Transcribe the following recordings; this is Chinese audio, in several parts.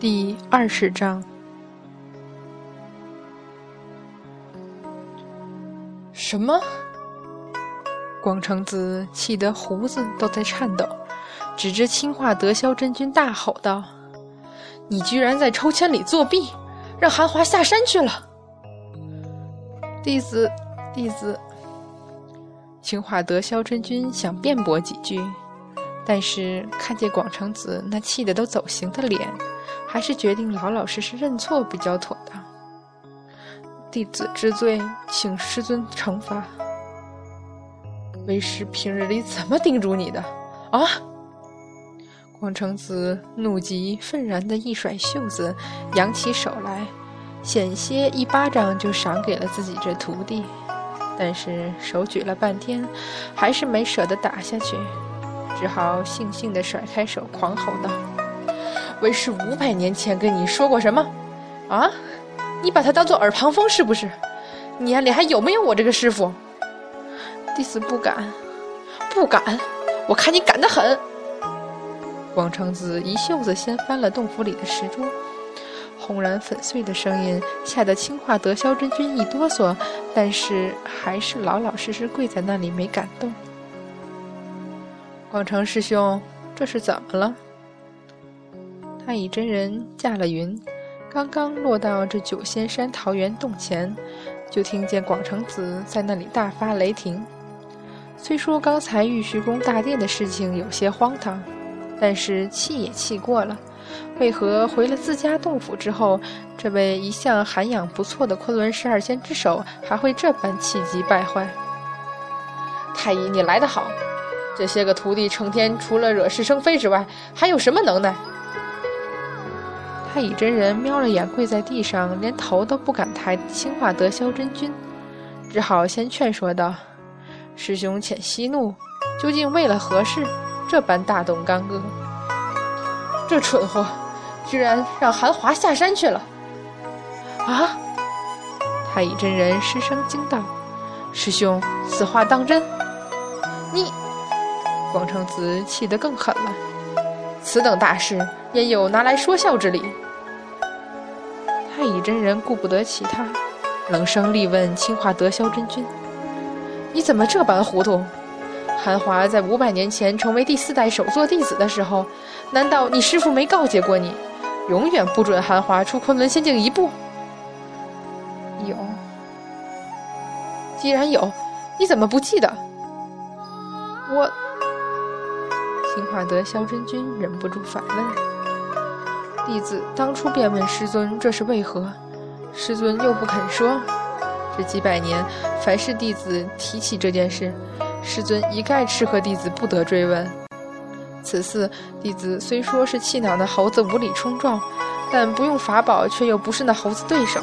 第二十章。什么？广成子气得胡子都在颤抖，指着清华德霄真君大吼道：“你居然在抽签里作弊，让韩华下山去了！”弟子，弟子。清华德霄真君想辩驳几句，但是看见广成子那气得都走形的脸。还是决定老老实实认错比较妥当。弟子知罪，请师尊惩罚。为师平日里怎么叮嘱你的？啊！广成子怒极愤然的一甩袖子，扬起手来，险些一巴掌就赏给了自己这徒弟。但是手举了半天，还是没舍得打下去，只好悻悻地甩开手，狂吼道。为师五百年前跟你说过什么？啊？你把他当做耳旁风是不是？你眼里还有没有我这个师傅？弟子不敢，不敢！我看你敢得很！广成子一袖子掀翻了洞府里的石桌，轰然粉碎的声音吓得青化德霄真君一哆嗦，但是还是老老实实跪在那里没敢动。广成师兄，这是怎么了？太乙真人驾了云，刚刚落到这九仙山桃源洞前，就听见广成子在那里大发雷霆。虽说刚才玉虚宫大殿的事情有些荒唐，但是气也气过了。为何回了自家洞府之后，这位一向涵养不错的昆仑十二仙之首还会这般气急败坏？太乙，你来得好！这些个徒弟成天除了惹是生非之外，还有什么能耐？太乙真人瞄了眼跪在地上，连头都不敢抬青化德霄真君，只好先劝说道：“师兄且息怒，究竟为了何事，这般大动干戈？这蠢货，居然让韩华下山去了！”啊！太乙真人失声惊道：“师兄，此话当真？”你，广成子气得更狠了。此等大事，焉有拿来说笑之理？太乙真人顾不得其他，冷声厉问清华德霄真君：“你怎么这般糊涂？韩华在五百年前成为第四代首座弟子的时候，难道你师父没告诫过你，永远不准韩华出昆仑仙境一步？”有。既然有，你怎么不记得？我。清华德霄真君忍不住反问。弟子当初便问师尊这是为何，师尊又不肯说。这几百年，凡是弟子提起这件事，师尊一概斥喝弟子不得追问。此次弟子虽说是气恼那猴子无理冲撞，但不用法宝却又不是那猴子对手，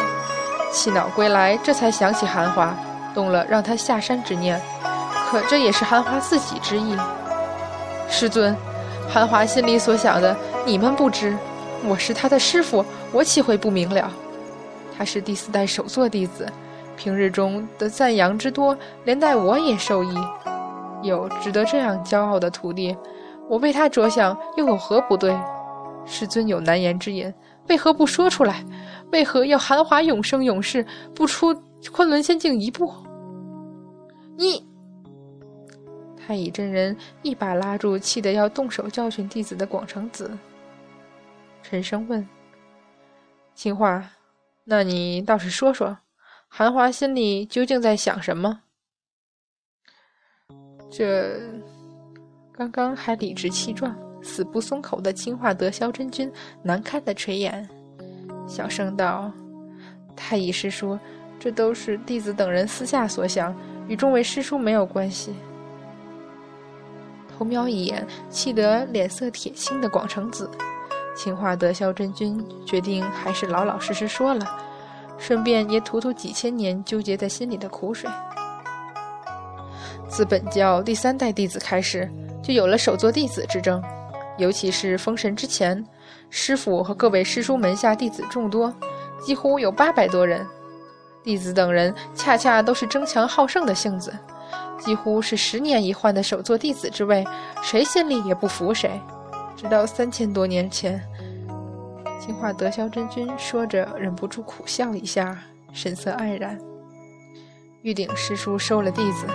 气恼归来，这才想起韩华，动了让他下山之念。可这也是韩华自己之意。师尊，韩华心里所想的，你们不知。我是他的师傅，我岂会不明了？他是第四代首座弟子，平日中的赞扬之多，连带我也受益。有值得这样骄傲的徒弟，我为他着想，又有何不对？师尊有难言之隐，为何不说出来？为何要韩华永生永世不出昆仑仙境一步？你！太乙真人一把拉住气得要动手教训弟子的广成子。沉声问：“青花，那你倒是说说，韩华心里究竟在想什么？”这刚刚还理直气壮、死不松口的青化德肖真君难堪的垂眼，小声道：“太乙师叔，这都是弟子等人私下所想，与众位师叔没有关系。”偷瞄一眼，气得脸色铁青的广成子。清华德霄真君决定还是老老实实说了，顺便也吐吐几千年纠结在心里的苦水。自本教第三代弟子开始，就有了首座弟子之争，尤其是封神之前，师傅和各位师叔门下弟子众多，几乎有八百多人。弟子等人恰恰都是争强好胜的性子，几乎是十年一换的首座弟子之位，谁心里也不服谁。直到三千多年前，金化德霄真君说着，忍不住苦笑一下，神色黯然。玉鼎师叔收了弟子，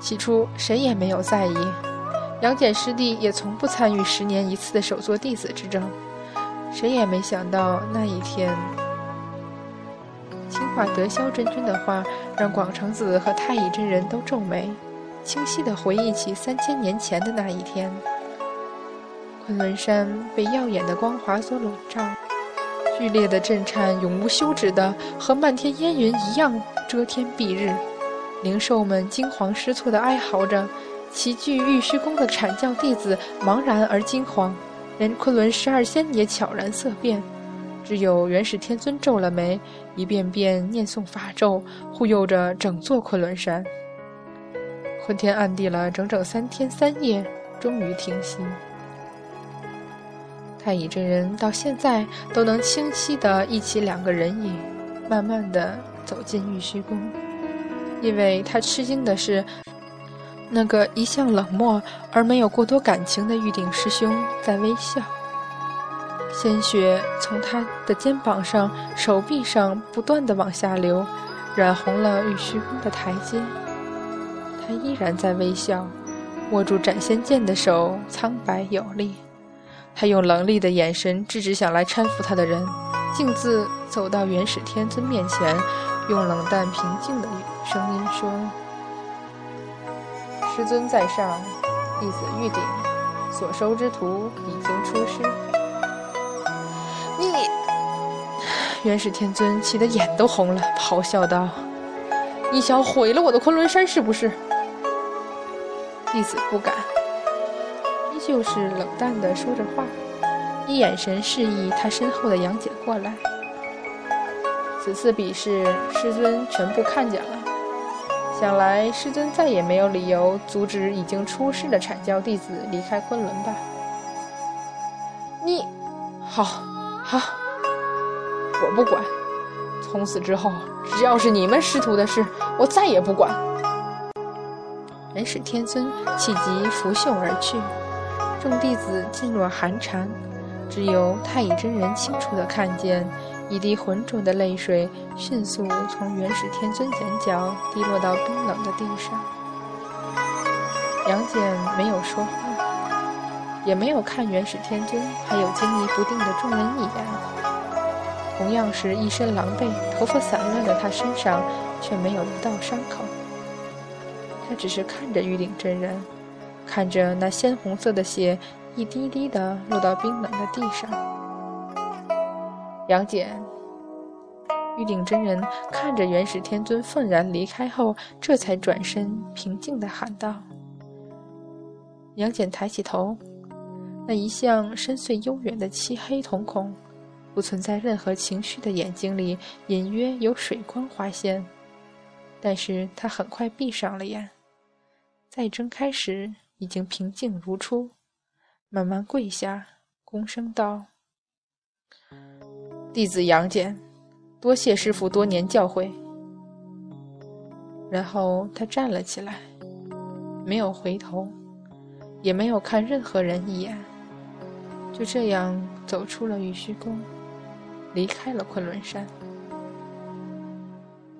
起初谁也没有在意。杨戬师弟也从不参与十年一次的首座弟子之争，谁也没想到那一天。清化德霄真君的话让广成子和太乙真人都皱眉，清晰地回忆起三千年前的那一天。昆仑山被耀眼的光华所笼罩，剧烈的震颤永无休止的，和漫天烟云一样。遮天蔽日，灵兽们惊慌失措地哀嚎着，齐聚玉虚宫的阐教弟子茫然而惊慌，连昆仑十二仙也悄然色变，只有元始天尊皱了眉，一遍遍念诵法咒，护佑着整座昆仑山。昏天暗地了整整三天三夜，终于停息。太乙真人到现在都能清晰地忆起两个人影，慢慢的。走进玉虚宫，因为他吃惊的是，那个一向冷漠而没有过多感情的玉鼎师兄在微笑。鲜血从他的肩膀上、手臂上不断的往下流，染红了玉虚宫的台阶。他依然在微笑，握住斩仙剑的手苍白有力。他用冷厉的眼神制止想来搀扶他的人，径自走到元始天尊面前。用冷淡平静的声音说：“师尊在上，弟子玉鼎所收之徒已经出师。”你，元始天尊气得眼都红了，咆哮道：“你想毁了我的昆仑山是不是？”弟子不敢，就是冷淡的说着话，一眼神示意他身后的杨戬过来。此次比试，师尊全部看见了。想来师尊再也没有理由阻止已经出世的阐教弟子离开昆仑吧？你，好，好，我不管。从此之后，只要是你们师徒的事，我再也不管。元始天尊气急拂袖而去，众弟子噤若寒蝉，只有太乙真人清楚地看见。一滴浑浊的泪水迅速从元始天尊眼角滴落到冰冷的地上。杨戬没有说话，也没有看元始天尊还有惊疑不定的众人一眼。同样是一身狼狈、头发散乱的他身上却没有一道伤口。他只是看着玉鼎真人，看着那鲜红色的血一滴滴地落到冰冷的地上。杨戬，玉鼎真人看着元始天尊愤然离开后，这才转身平静地喊道：“杨戬，抬起头，那一向深邃悠远的漆黑瞳孔，不存在任何情绪的眼睛里，隐约有水光划现。但是他很快闭上了眼，再睁开时，已经平静如初，慢慢跪下，躬声道。”弟子杨戬，多谢师傅多年教诲。然后他站了起来，没有回头，也没有看任何人一眼，就这样走出了玉虚宫，离开了昆仑山。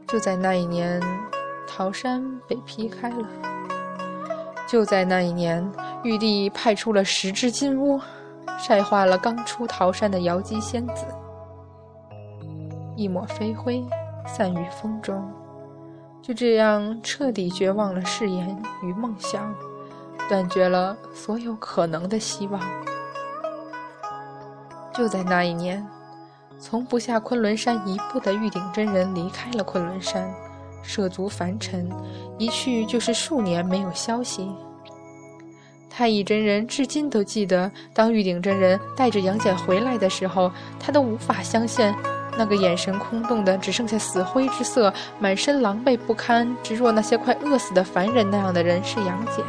就在那一年，桃山被劈开了。就在那一年，玉帝派出了十只金乌，晒化了刚出桃山的瑶姬仙子。一抹飞灰，散于风中，就这样彻底绝望了誓言与梦想，断绝了所有可能的希望。就在那一年，从不下昆仑山一步的玉鼎真人离开了昆仑山，涉足凡尘，一去就是数年没有消息。太乙真人至今都记得，当玉鼎真人带着杨戬回来的时候，他都无法相信。那个眼神空洞的，只剩下死灰之色，满身狼狈不堪，直若那些快饿死的凡人那样的人是杨戬。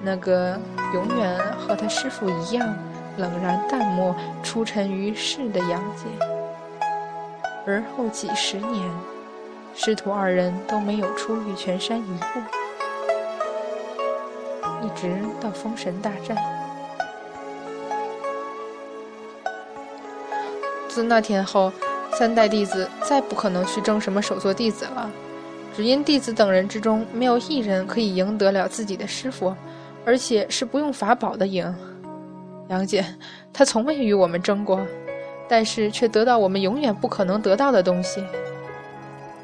那个永远和他师父一样冷然淡漠、出尘于世的杨戬。而后几十年，师徒二人都没有出玉泉山一步，一直到封神大战。自那天后，三代弟子再不可能去争什么首座弟子了。只因弟子等人之中没有一人可以赢得了自己的师傅，而且是不用法宝的赢。杨戬，他从未与我们争过，但是却得到我们永远不可能得到的东西。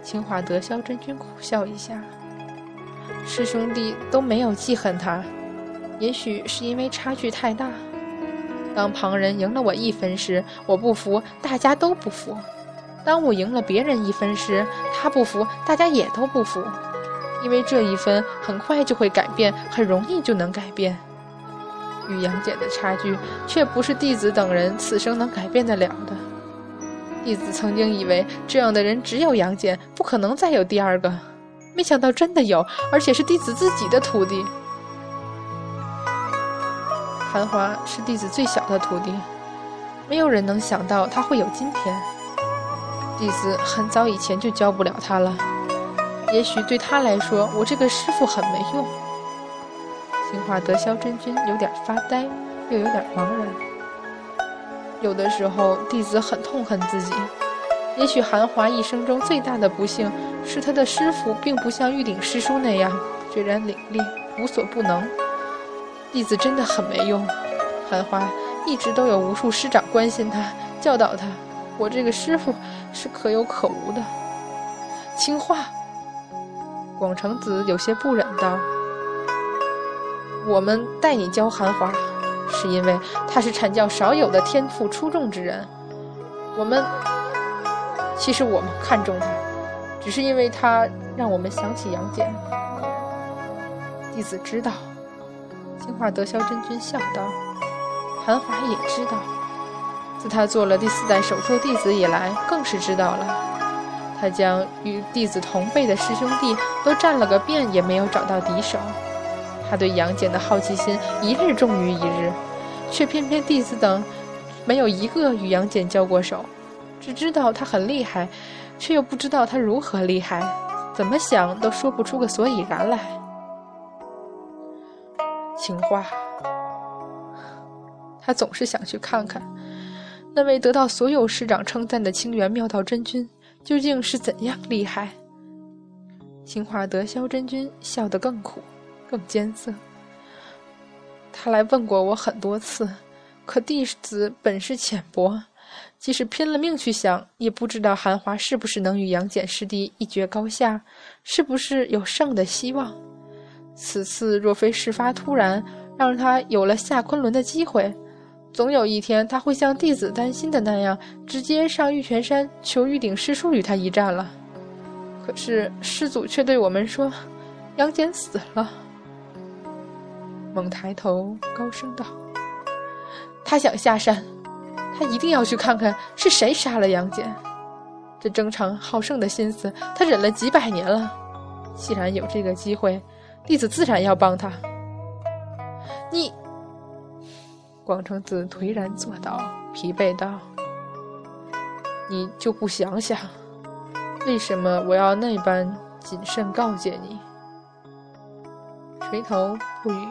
清华德肖真君苦笑一下，师兄弟都没有记恨他，也许是因为差距太大。当旁人赢了我一分时，我不服，大家都不服。当我赢了别人一分时，他不服，大家也都不服，因为这一分很快就会改变，很容易就能改变。与杨戬的差距，却不是弟子等人此生能改变得了弟子曾经以为这样的人只有杨戬，不可能再有第二个，没想到真的有，而且是弟子自己的徒弟。韩华是弟子最小的徒弟，没有人能想到他会有今天。弟子很早以前就教不了他了，也许对他来说，我这个师傅很没用。青化德萧真君有点发呆，又有点茫然。有的时候，弟子很痛恨自己。也许韩华一生中最大的不幸，是他的师傅并不像玉鼎师叔那样决然凛冽，无所不能。弟子真的很没用。韩华一直都有无数师长关心他，教导他。我这个师傅是可有可无的。青化，广成子有些不忍道：“我们带你教韩华，是因为他是阐教少有的天赋出众之人。我们其实我们看重他，只是因为他让我们想起杨戬。”弟子知道。青化德霄真君笑道：“韩华也知道。”自他做了第四代首座弟子以来，更是知道了。他将与弟子同辈的师兄弟都战了个遍，也没有找到敌手。他对杨戬的好奇心一日重于一日，却偏偏弟子等没有一个与杨戬交过手，只知道他很厉害，却又不知道他如何厉害，怎么想都说不出个所以然来。情话，他总是想去看看。那位得到所有师长称赞的清源妙道真君，究竟是怎样厉害？清化德萧真君笑得更苦，更艰涩。他来问过我很多次，可弟子本事浅薄，即使拼了命去想，也不知道韩华是不是能与杨戬师弟一决高下，是不是有胜的希望。此次若非事发突然，让他有了下昆仑的机会。总有一天，他会像弟子担心的那样，直接上玉泉山求玉鼎师叔与他一战了。可是师祖却对我们说，杨戬死了。猛抬头，高声道：“他想下山，他一定要去看看是谁杀了杨戬。这争强好胜的心思，他忍了几百年了。既然有这个机会，弟子自然要帮他。你。”广成子颓然坐倒，疲惫道：“你就不想想，为什么我要那般谨慎告诫你？”垂头不语。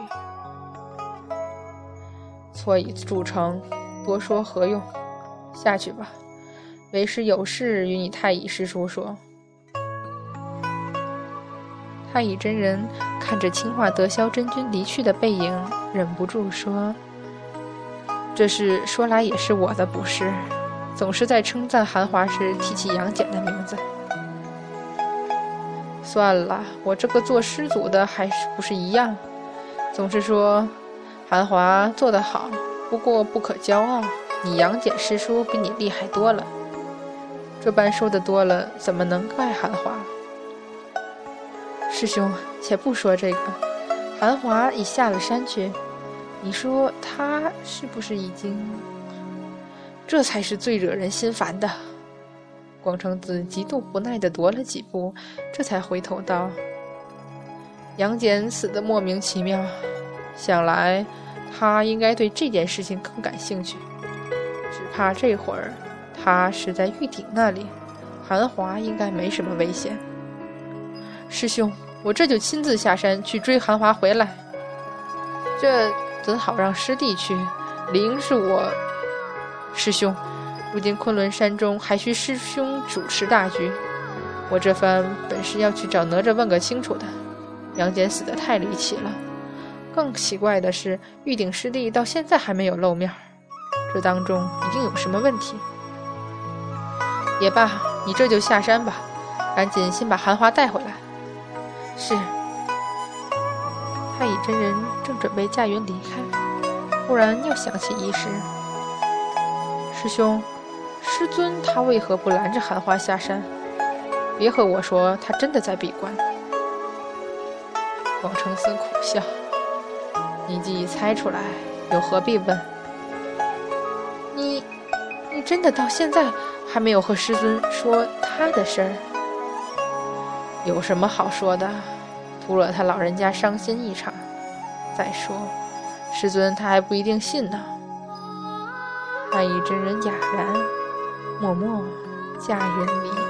错已铸成，多说何用？下去吧，为师有事与你太乙师叔说。太乙真人看着青化德霄真君离去的背影，忍不住说。这事说来也是我的不是，总是在称赞韩华时提起杨戬的名字。算了，我这个做师祖的还是不是一样，总是说韩华做得好，不过不可骄傲。你杨戬师叔比你厉害多了，这般说的多了，怎么能怪韩华？师兄，且不说这个，韩华已下了山去。你说他是不是已经？这才是最惹人心烦的。广成子极度不耐地踱了几步，这才回头道：“杨戬死的莫名其妙，想来他应该对这件事情更感兴趣。只怕这会儿他是在玉鼎那里，韩华应该没什么危险。师兄，我这就亲自下山去追韩华回来。这……”怎好让师弟去？灵是我，师兄，如今昆仑山中还需师兄主持大局，我这番本是要去找哪吒问个清楚的。杨戬死得太离奇了，更奇怪的是，玉鼎师弟到现在还没有露面，这当中一定有什么问题。也罢，你这就下山吧，赶紧先把韩华带回来。是。太乙真人正准备驾云离开，忽然又想起一事：师兄，师尊他为何不拦着韩华下山？别和我说他真的在闭关。广成寺苦笑：“你既已猜出来，又何必问？你，你真的到现在还没有和师尊说他的事儿？有什么好说的？徒惹他老人家伤心一场。再说，师尊他还不一定信呢。”太乙真人哑然，默默驾云离。